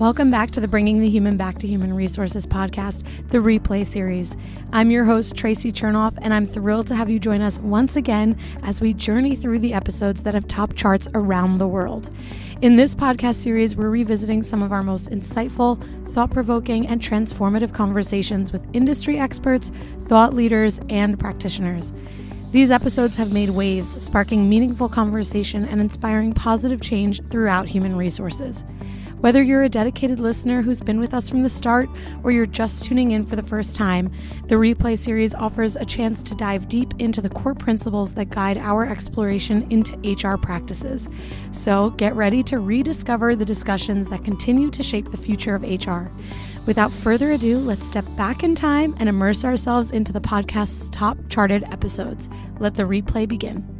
Welcome back to the Bringing the Human Back to Human Resources podcast, the replay series. I'm your host, Traci Chernoff, and I'm thrilled to have you join us once again as we journey through the episodes that have top charts around the world. In this podcast series, we're revisiting some of our most insightful, thought provoking, and transformative conversations with industry experts, thought leaders, and practitioners. These episodes have made waves, sparking meaningful conversation and inspiring positive change throughout human resources. Whether you're a dedicated listener who's been with us from the start or you're just tuning in for the first time, the replay series offers a chance to dive deep into the core principles that guide our exploration into HR practices. So get ready to rediscover the discussions that continue to shape the future of HR. Without further ado, let's step back in time and immerse ourselves into the podcast's top charted episodes. Let the replay begin.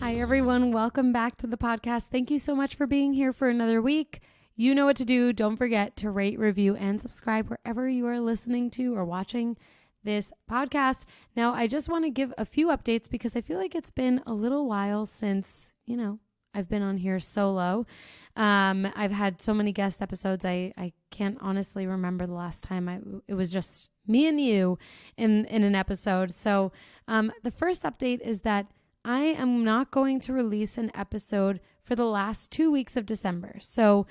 Hi, everyone. Welcome back to the podcast. Thank you so much for being here for another week. You know what to do. Don't forget to rate, review, and subscribe wherever you are listening to or watching this podcast. Now, I just want to give a few updates because I feel like it's been a little while since, you know, I've been on here solo. Um, I've had so many guest episodes. I, I can't honestly remember the last time I it was just me and you in in an episode. So, um, the first update is that I am not going to release an episode for the last two weeks of December. So,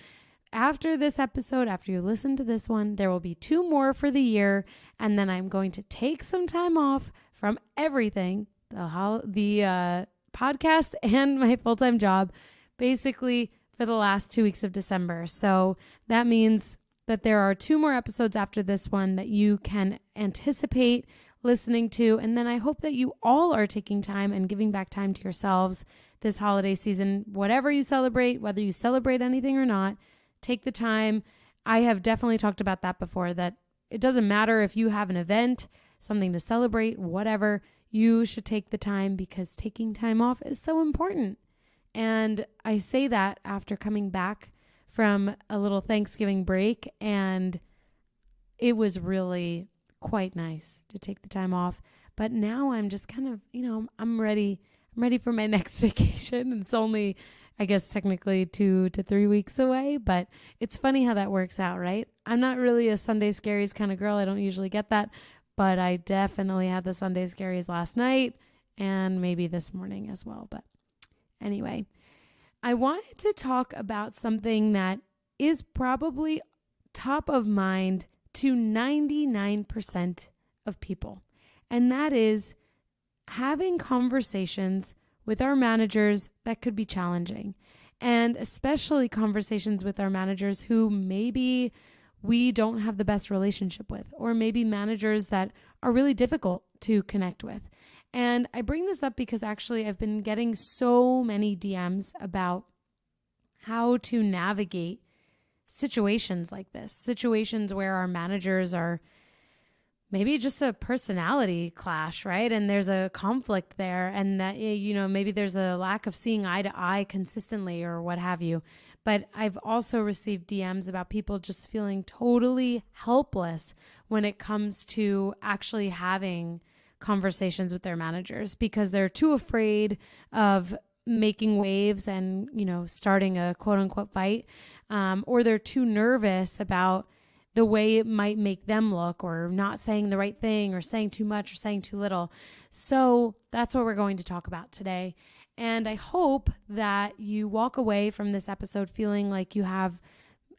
after this episode, after you listen to this one, there will be two more for the year. And then I'm going to take some time off from everything the, the uh, podcast and my full time job, basically for the last two weeks of December. So, that means that there are two more episodes after this one that you can anticipate listening to. And then I hope that you all are taking time and giving back time to yourselves this holiday season, whatever you celebrate, whether you celebrate anything or not, take the time. I have definitely talked about that before that it doesn't matter if you have an event, something to celebrate, whatever, you should take the time because taking time off is so important. And I say that after coming back from a little Thanksgiving break and it was really quite nice to take the time off. But now I'm just kind of, you know, I'm ready. I'm ready for my next vacation. It's only, I guess, technically two to three weeks away, but it's funny how that works out, right? I'm not really a Sunday scaries kind of girl. I don't usually get that, but I definitely had the Sunday scaries last night and maybe this morning as well. But anyway, I wanted to talk about something that is probably top of mind to 99% of people. And that is having conversations with our managers that could be challenging. And especially conversations with our managers who maybe we don't have the best relationship with, or maybe managers that are really difficult to connect with. And I bring this up because actually I've been getting so many DMs about how to navigate situations like this, situations where our managers are maybe just a personality clash, right? And there's a conflict there, and that, eh, you know, maybe there's a lack of seeing eye to eye consistently or what have you. But I've also received DMs about people just feeling totally helpless when it comes to actually having conversations with their managers because they're too afraid of making waves and you know starting a quote unquote fight um, or they're too nervous about the way it might make them look or not saying the right thing or saying too much or saying too little. So that's what we're going to talk about today. And i hope that you walk away from this episode feeling like you have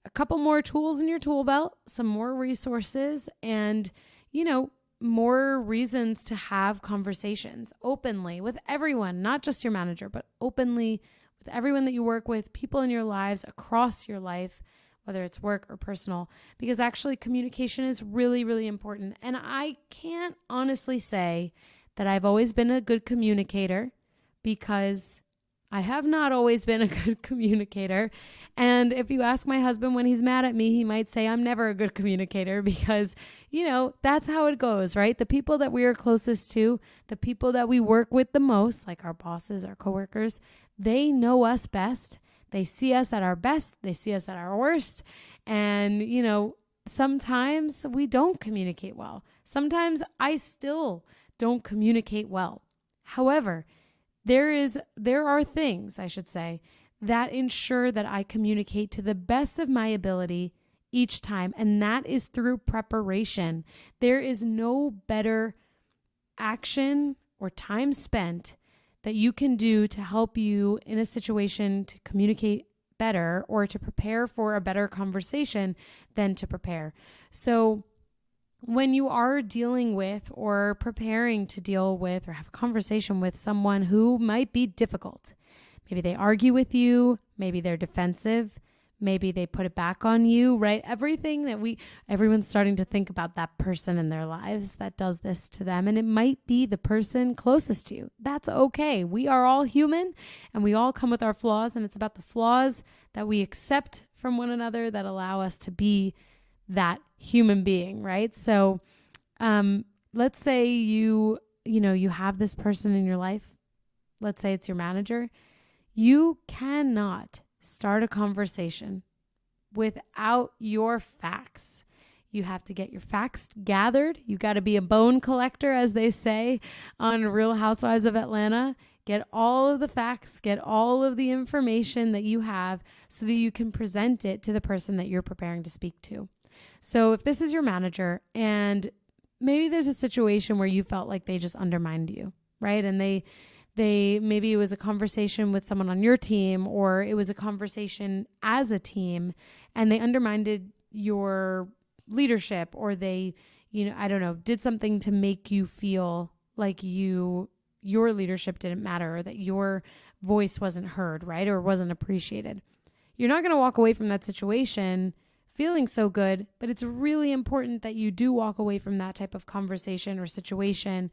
a couple more tools in your tool belt some more resources and you know more reasons to have conversations openly with everyone, not just your manager, but openly with everyone that you work with, people in your lives across your life, whether it's work or personal, because actually communication is really, really important. And I can't honestly say that I've always been a good communicator because I have not always been a good communicator. And if you ask my husband when he's mad at me, he might say I'm never a good communicator because, you know, that's how it goes, right? The people that we are closest to, the people that we work with the most, like our bosses, our coworkers, they know us best. They see us at our best, they see us at our worst. And, you know, sometimes we don't communicate well. Sometimes I still don't communicate well. However, there is there are things, I should say, that ensure that I communicate to the best of my ability each time. And that is through preparation. There is no better action or time spent that you can do to help you in a situation to communicate better or to prepare for a better conversation than to prepare. So, when you are dealing with or preparing to deal with or have a conversation with someone who might be difficult, maybe they argue with you, maybe they're defensive, maybe they put it back on you, right? Everything that we, everyone's starting to think about that person in their lives that does this to them. And it might be the person closest to you. That's okay. We are all human and we all come with our flaws. And it's about the flaws that we accept from one another that allow us to be that human being, right? So, um, let's say you, you know, you have this person in your life. Let's say it's your manager. You cannot start a conversation without your facts. You have to get your facts gathered. You got to be a bone collector, as they say on Real Housewives of Atlanta. Get all of the facts, get all of the information that you have so that you can present it to the person that you're preparing to speak to. So, if this is your manager and maybe there's a situation where you felt like they just undermined you, right? And they, they maybe it was a conversation with someone on your team or it was a conversation as a team and they undermined your leadership or they you know i don't know did something to make you feel like you your leadership didn't matter or that your voice wasn't heard right or wasn't appreciated you're not going to walk away from that situation feeling so good but it's really important that you do walk away from that type of conversation or situation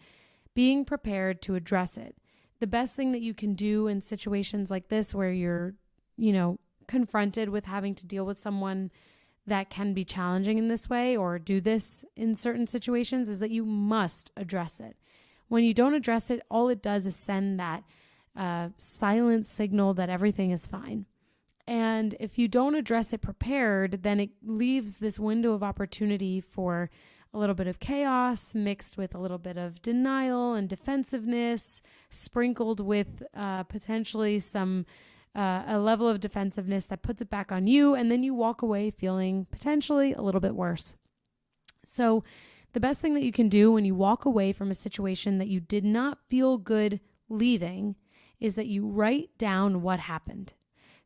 being prepared to address it the best thing that you can do in situations like this where you're, you know, confronted with having to deal with someone that can be challenging in this way or do this in certain situations is that you must address it. When you don't address it, all it does is send that uh, silent signal that everything is fine. And if you don't address it prepared, then it leaves this window of opportunity for a little bit of chaos mixed with a little bit of denial and defensiveness, sprinkled with uh, potentially some uh, a level of defensiveness that puts it back on you, and then you walk away feeling potentially a little bit worse. So, the best thing that you can do when you walk away from a situation that you did not feel good leaving is that you write down what happened.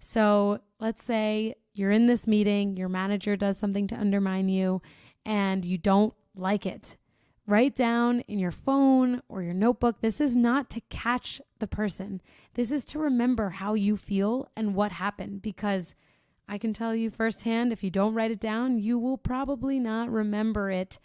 So, let's say you're in this meeting, your manager does something to undermine you, and you don't like it. Write down in your phone or your notebook. This is not to catch the person. This is to remember how you feel and what happened because I can tell you firsthand if you don't write it down, you will probably not remember it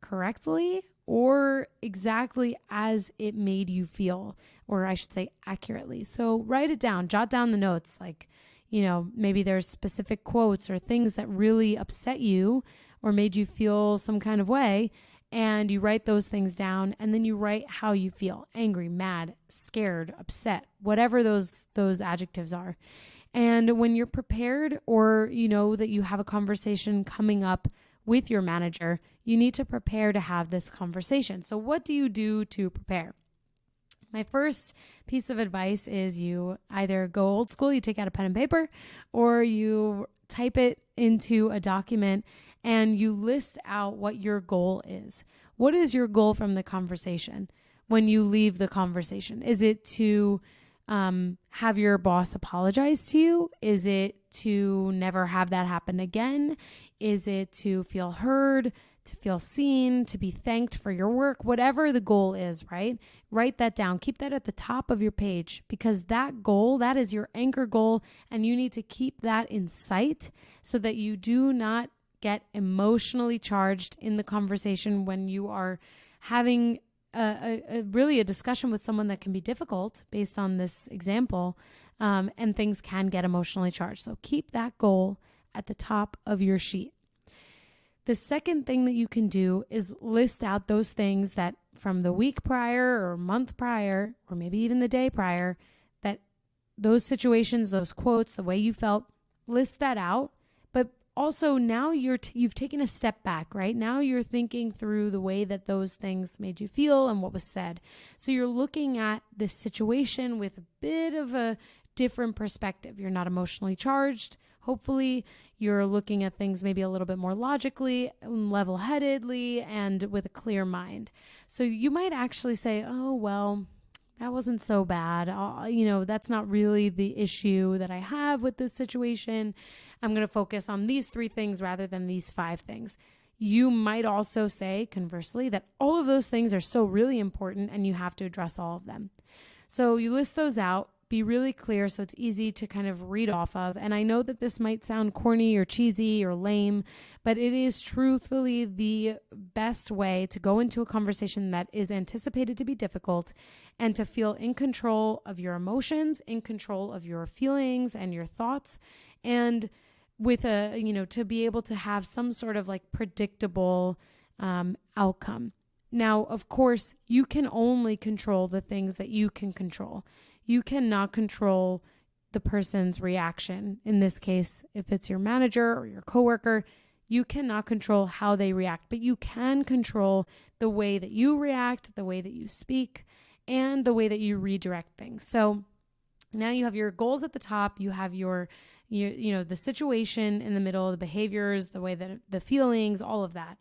correctly or exactly as it made you feel, or I should say accurately. So write it down, jot down the notes. Like, you know, maybe there's specific quotes or things that really upset you or made you feel some kind of way. And you write those things down and then you write how you feel angry, mad, scared, upset, whatever those, those adjectives are. And when you're prepared or you know that you have a conversation coming up with your manager, you need to prepare to have this conversation. So, what do you do to prepare? My first piece of advice is you either go old school, you take out a pen and paper, or you type it into a document and you list out what your goal is. What is your goal from the conversation when you leave the conversation? Is it to um, have your boss apologize to you? Is it to never have that happen again? Is it to feel heard, to feel seen, to be thanked for your work? Whatever the goal is, right? Write that down. Keep that at the top of your page because that goal, that is your anchor goal, and you need to keep that in sight so that you do not get emotionally charged in the conversation when you are having a, a, really a discussion with someone that can be difficult based on this example, um, and things can get emotionally charged. So keep that goal at the top of your sheet. The second thing that you can do is list out those things that from the week prior or month prior, or maybe even the day prior, that those situations, those quotes, the way you felt, list that out But also now you're t- you've taken a step back right now you're thinking through the way that those things made you feel and what was said so you're looking at this situation with a bit of a different perspective. You're not emotionally charged. Hopefully, you're looking at things maybe a little bit more logically, level headedly, and with a clear mind. So you might actually say, oh, well, that wasn't so bad. Uh, you know, that's not really the issue that I have with this situation. I'm going to focus on these three things rather than these five things. You might also say, conversely, that all of those things are so really important and you have to address all of them. So you list those out, be really clear so it's easy to kind of read off of. And I know that this might sound corny or cheesy or lame, but it is truthfully the best way to go into a conversation that is anticipated to be difficult and to feel in control of your emotions, in control of your feelings and your thoughts, and with a, you know, to be able to have some sort of like predictable um, outcome. Now, of course, you can only control the things that you can control. You cannot control the person's reaction. In this case, if it's your manager or your coworker, you cannot control how they react, but you can control the way that you react, the way that you speak, and the way that you redirect things. So now you have your goals at the top, you have your you, you know the situation in the middle, the behaviors, the way that the feelings, all of that.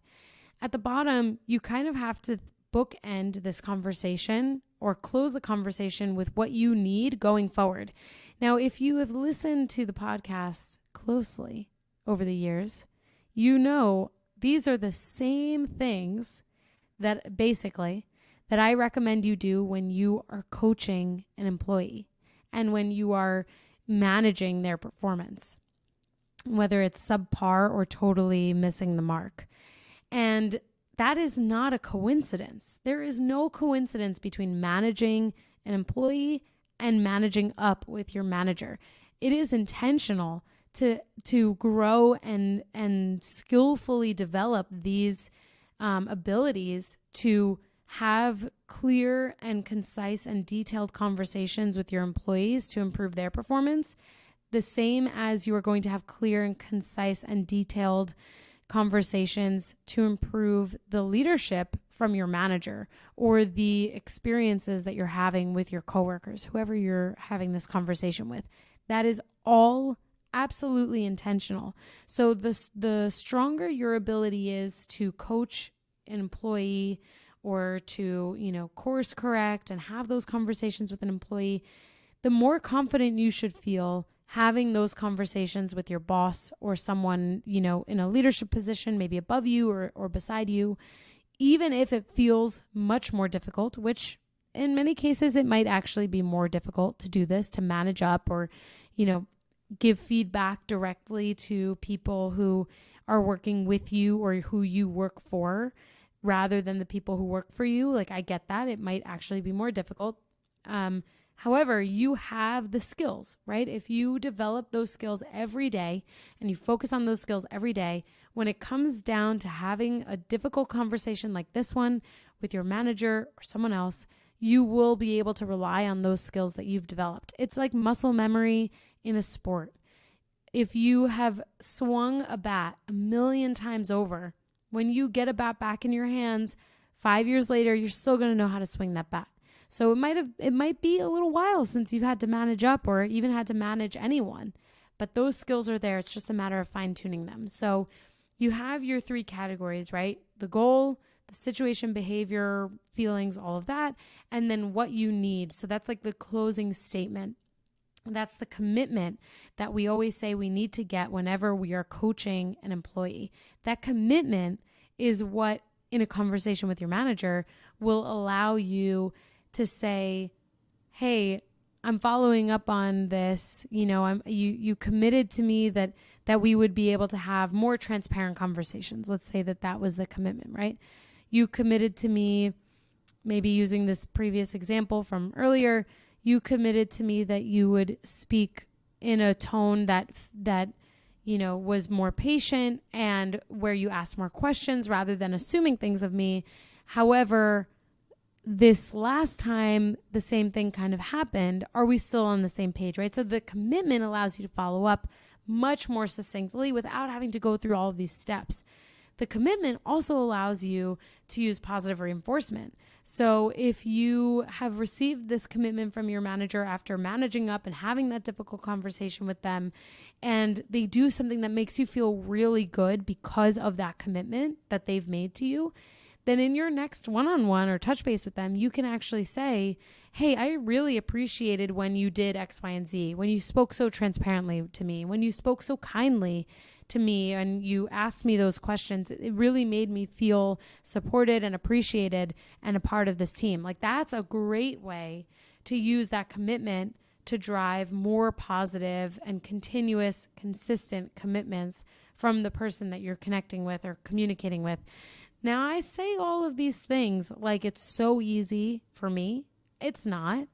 At the bottom, you kind of have to bookend this conversation or close the conversation with what you need going forward. Now, if you have listened to the podcast closely over the years, you know these are the same things that basically that I recommend you do when you are coaching an employee and when you are managing their performance, whether it's subpar or totally missing the mark. And that is not a coincidence. There is no coincidence between managing an employee and managing up with your manager. It is intentional to to grow and and skillfully develop these um, abilities to have clear and concise and detailed conversations with your employees to improve their performance, the same as you are going to have clear and concise and detailed conversations to improve the leadership from your manager or the experiences that you're having with your coworkers, whoever you're having this conversation with. That is all absolutely intentional. So the the stronger your ability is to coach an employee or to, you know, course correct and have those conversations with an employee, the more confident you should feel having those conversations with your boss or someone, you know, in a leadership position, maybe above you or, or beside you, even if it feels much more difficult, which in many cases it might actually be more difficult to do this, to manage up or, you know, give feedback directly to people who are working with you or who you work for rather than the people who work for you. Like, I get that. It might actually be more difficult. Um, however, you have the skills, right? If you develop those skills every day and you focus on those skills every day, when it comes down to having a difficult conversation like this one with your manager or someone else, you will be able to rely on those skills that you've developed. It's like muscle memory in a sport. If you have swung a bat a million times over, when you get a bat back in your hands, five years later, you're still going to know how to swing that bat. So it might have it might be a little while since you've had to manage up or even had to manage anyone. But those skills are there. It's just a matter of fine tuning them. So you have your three categories, right? The goal, the situation, behavior, feelings, all of that, and then what you need. So that's like the closing statement. That's the commitment that we always say we need to get whenever we are coaching an employee. That commitment is what, in a conversation with your manager, will allow you to say, Hey, I'm following up on this. You know, I'm you you committed to me that that we would be able to have more transparent conversations. Let's say that that was the commitment, right? You committed to me maybe using this previous example from earlier you committed to me that you would speak in a tone that that you know was more patient and where you asked more questions rather than assuming things of me however this last time the same thing kind of happened are we still on the same page right so the commitment allows you to follow up much more succinctly without having to go through all of these steps the commitment also allows you to use positive reinforcement. So if you have received this commitment from your manager after managing up and having that difficult conversation with them, and they do something that makes you feel really good because of that commitment that they've made to you, then in your next one on one or touch base with them, you can actually say, Hey, I really appreciated when you did X, Y, and Z, when you spoke so transparently to me, when you spoke so kindly to me, and you asked me those questions. It really made me feel supported and appreciated and a part of this team. Like, that's a great way to use that commitment to drive more positive and continuous, consistent commitments from the person that you're connecting with or communicating with. Now, I say all of these things like it's so easy for me. It's not.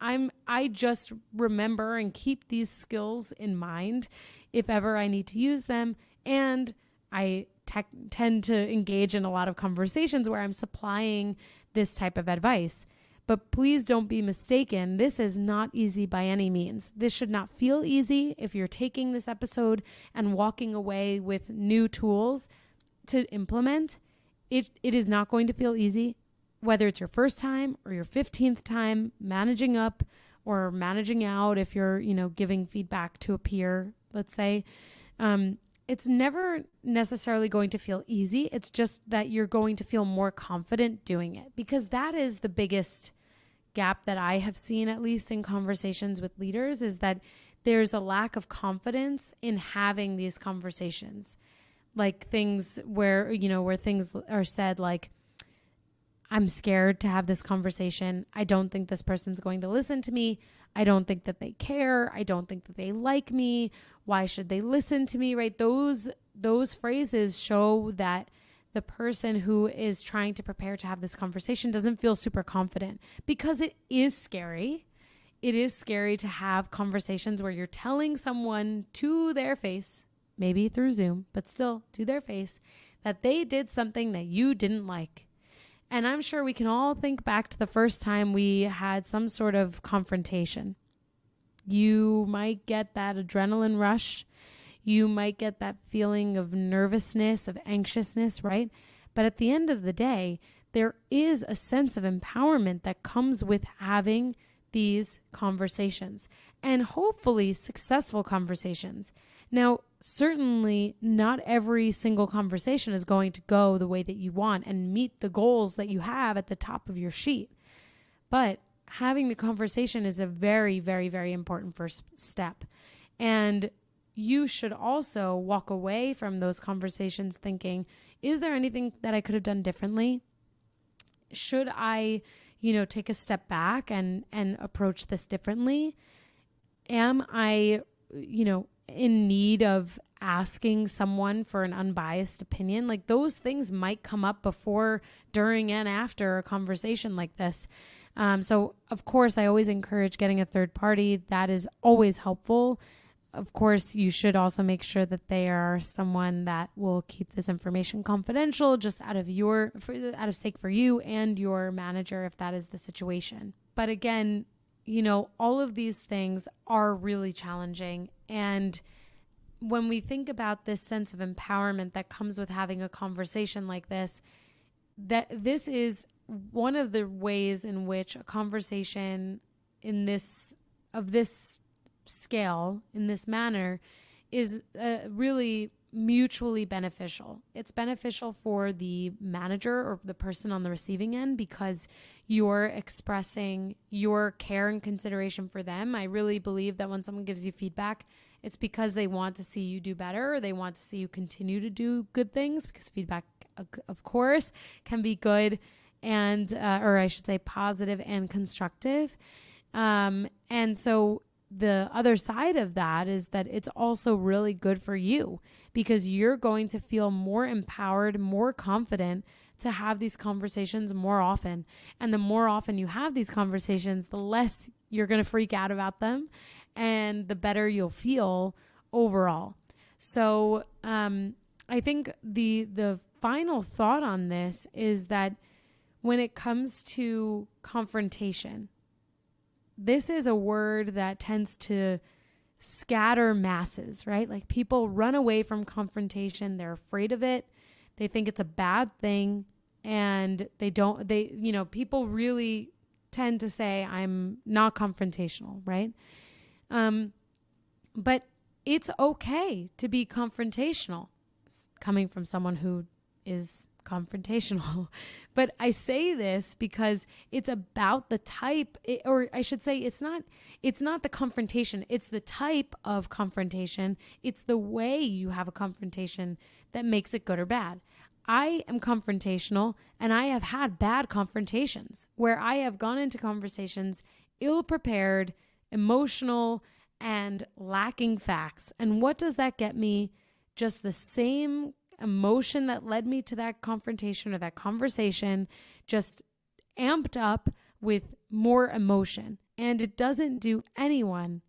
I'm I just remember and keep these skills in mind if ever I need to use them and I te- tend to engage in a lot of conversations where I'm supplying this type of advice. But please don't be mistaken. This is not easy by any means. This should not feel easy if you're taking this episode and walking away with new tools to implement it, it is not going to feel easy, whether it's your first time or your 15th time managing up or managing out if you're, you know, giving feedback to a peer, let's say. Um, it's never necessarily going to feel easy. It's just that you're going to feel more confident doing it because that is the biggest gap that I have seen, at least in conversations with leaders, is that there's a lack of confidence in having these conversations like things where you know where things are said like I'm scared to have this conversation. I don't think this person's going to listen to me. I don't think that they care. I don't think that they like me. Why should they listen to me? Right? Those those phrases show that the person who is trying to prepare to have this conversation doesn't feel super confident because it is scary. It is scary to have conversations where you're telling someone to their face maybe through Zoom, but still to their face, that they did something that you didn't like. And I'm sure we can all think back to the first time we had some sort of confrontation. You might get that adrenaline rush. You might get that feeling of nervousness, of anxiousness, right? But at the end of the day, there is a sense of empowerment that comes with having these conversations and hopefully successful conversations. Now, certainly not every single conversation is going to go the way that you want and meet the goals that you have at the top of your sheet. But having the conversation is a very, very, very important first step. And you should also walk away from those conversations thinking, is there anything that I could have done differently? Should I, you know, take a step back and and approach this differently? Am I, you know, in need of asking someone for an unbiased opinion. Like those things might come up before, during, and after a conversation like this. Um, so, of course, I always encourage getting a third party. That is always helpful. Of course, you should also make sure that they are someone that will keep this information confidential, just out of your, for, out of sake for you and your manager, if that is the situation. But again, you know, all of these things are really challenging. And when we think about this sense of empowerment that comes with having a conversation like this, that this is one of the ways in which a conversation in this of this scale in this manner is uh, really mutually beneficial. It's beneficial for the manager or the person on the receiving end because you're expressing your care and consideration for them. I really believe that when someone gives you feedback, it's because they want to see you do better or they want to see you continue to do good things because feedback, of course, can be good and, uh, or I should say, positive and constructive. Um, and so the other side of that is that it's also really good for you because you're going to feel more empowered, more confident to have these conversations more often. And the more often you have these conversations, the less you're going to freak out about them and the better you'll feel overall. So, um, I think the, the final thought on this is that when it comes to confrontation, this is a word that tends to scatter masses, right? Like people run away from confrontation, they're afraid of it. they think it's a bad thing and they don't they you know people really tend to say i'm not confrontational right um but it's okay to be confrontational coming from someone who is confrontational. but I say this because it's about the type or I should say it's not it's not the confrontation, it's the type of confrontation. It's the way you have a confrontation that makes it good or bad. I am confrontational and I have had bad confrontations where I have gone into conversations ill prepared, emotional, and lacking facts. And what does that get me? Just the same emotion that led me to that confrontation or that conversation, just amped up with more emotion. And it doesn't do anyone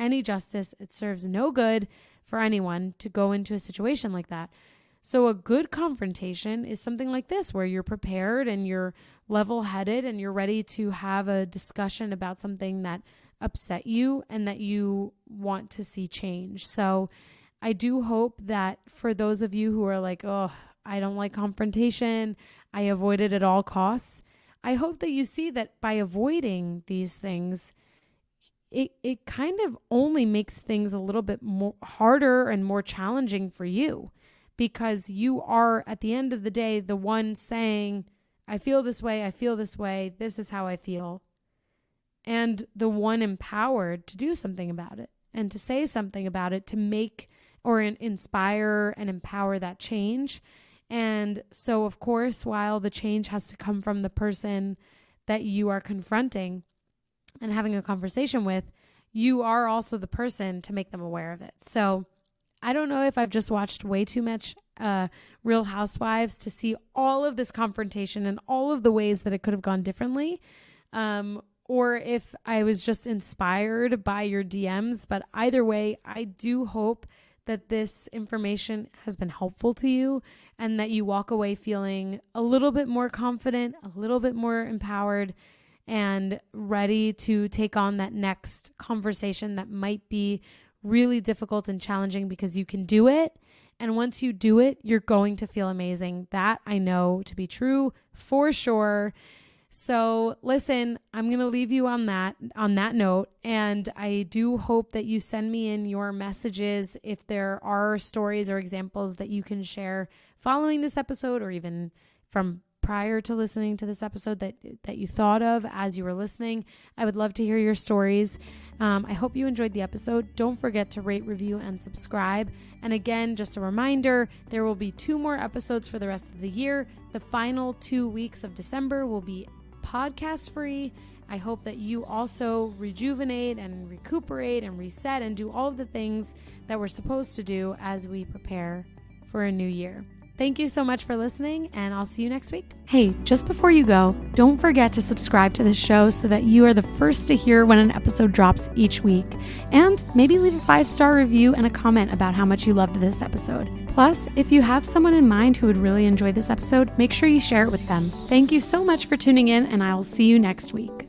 any justice. It serves no good for anyone to go into a situation like that. So, a good confrontation is something like this, where you're prepared and you're level headed and you're ready to have a discussion about something that upset you and that you want to see change. So, I do hope that for those of you who are like, oh, I don't like confrontation, I avoid it at all costs. I hope that you see that by avoiding these things, it, it kind of only makes things a little bit more harder and more challenging for you because you are at the end of the day the one saying, I feel this way, I feel this way, this is how I feel. And the one empowered to do something about it and to say something about it to make or in, inspire and empower that change. And so, of course, while the change has to come from the person that you are confronting and having a conversation with, you are also the person to make them aware of it. So, I don't know if I've just watched way too much uh, Real Housewives to see all of this confrontation and all of the ways that it could have gone differently. Um, or if I was just inspired by your DMs. But either way, I do hope that this information has been helpful to you and that you walk away feeling a little bit more confident, a little bit more empowered, and ready to take on that next conversation that might be really difficult and challenging because you can do it. And once you do it, you're going to feel amazing. That I know to be true for sure. So, listen, I'm going to leave you on that on that note and I do hope that you send me in your messages if there are stories or examples that you can share following this episode or even from prior to listening to this episode that that you thought of as you were listening. I would love to hear your stories. Um, I hope you enjoyed the episode. Don't forget to rate, review, and subscribe. And again, just a reminder there will be two more episodes for the rest of the year. The final two weeks of December will be podcast free. I hope that you also rejuvenate and recuperate and reset and do all of the things that we're supposed to do as we prepare for a new year. Thank you so much for listening, and I'll see you next week. Hey, just before you go, don't forget to subscribe to the show so that you are the first to hear when an episode drops each week. And maybe leave a five star review and a comment about how much you loved this episode. Plus, if you have someone in mind who would really enjoy this episode, make sure you share it with them. Thank you so much for tuning in, and I'll see you next week.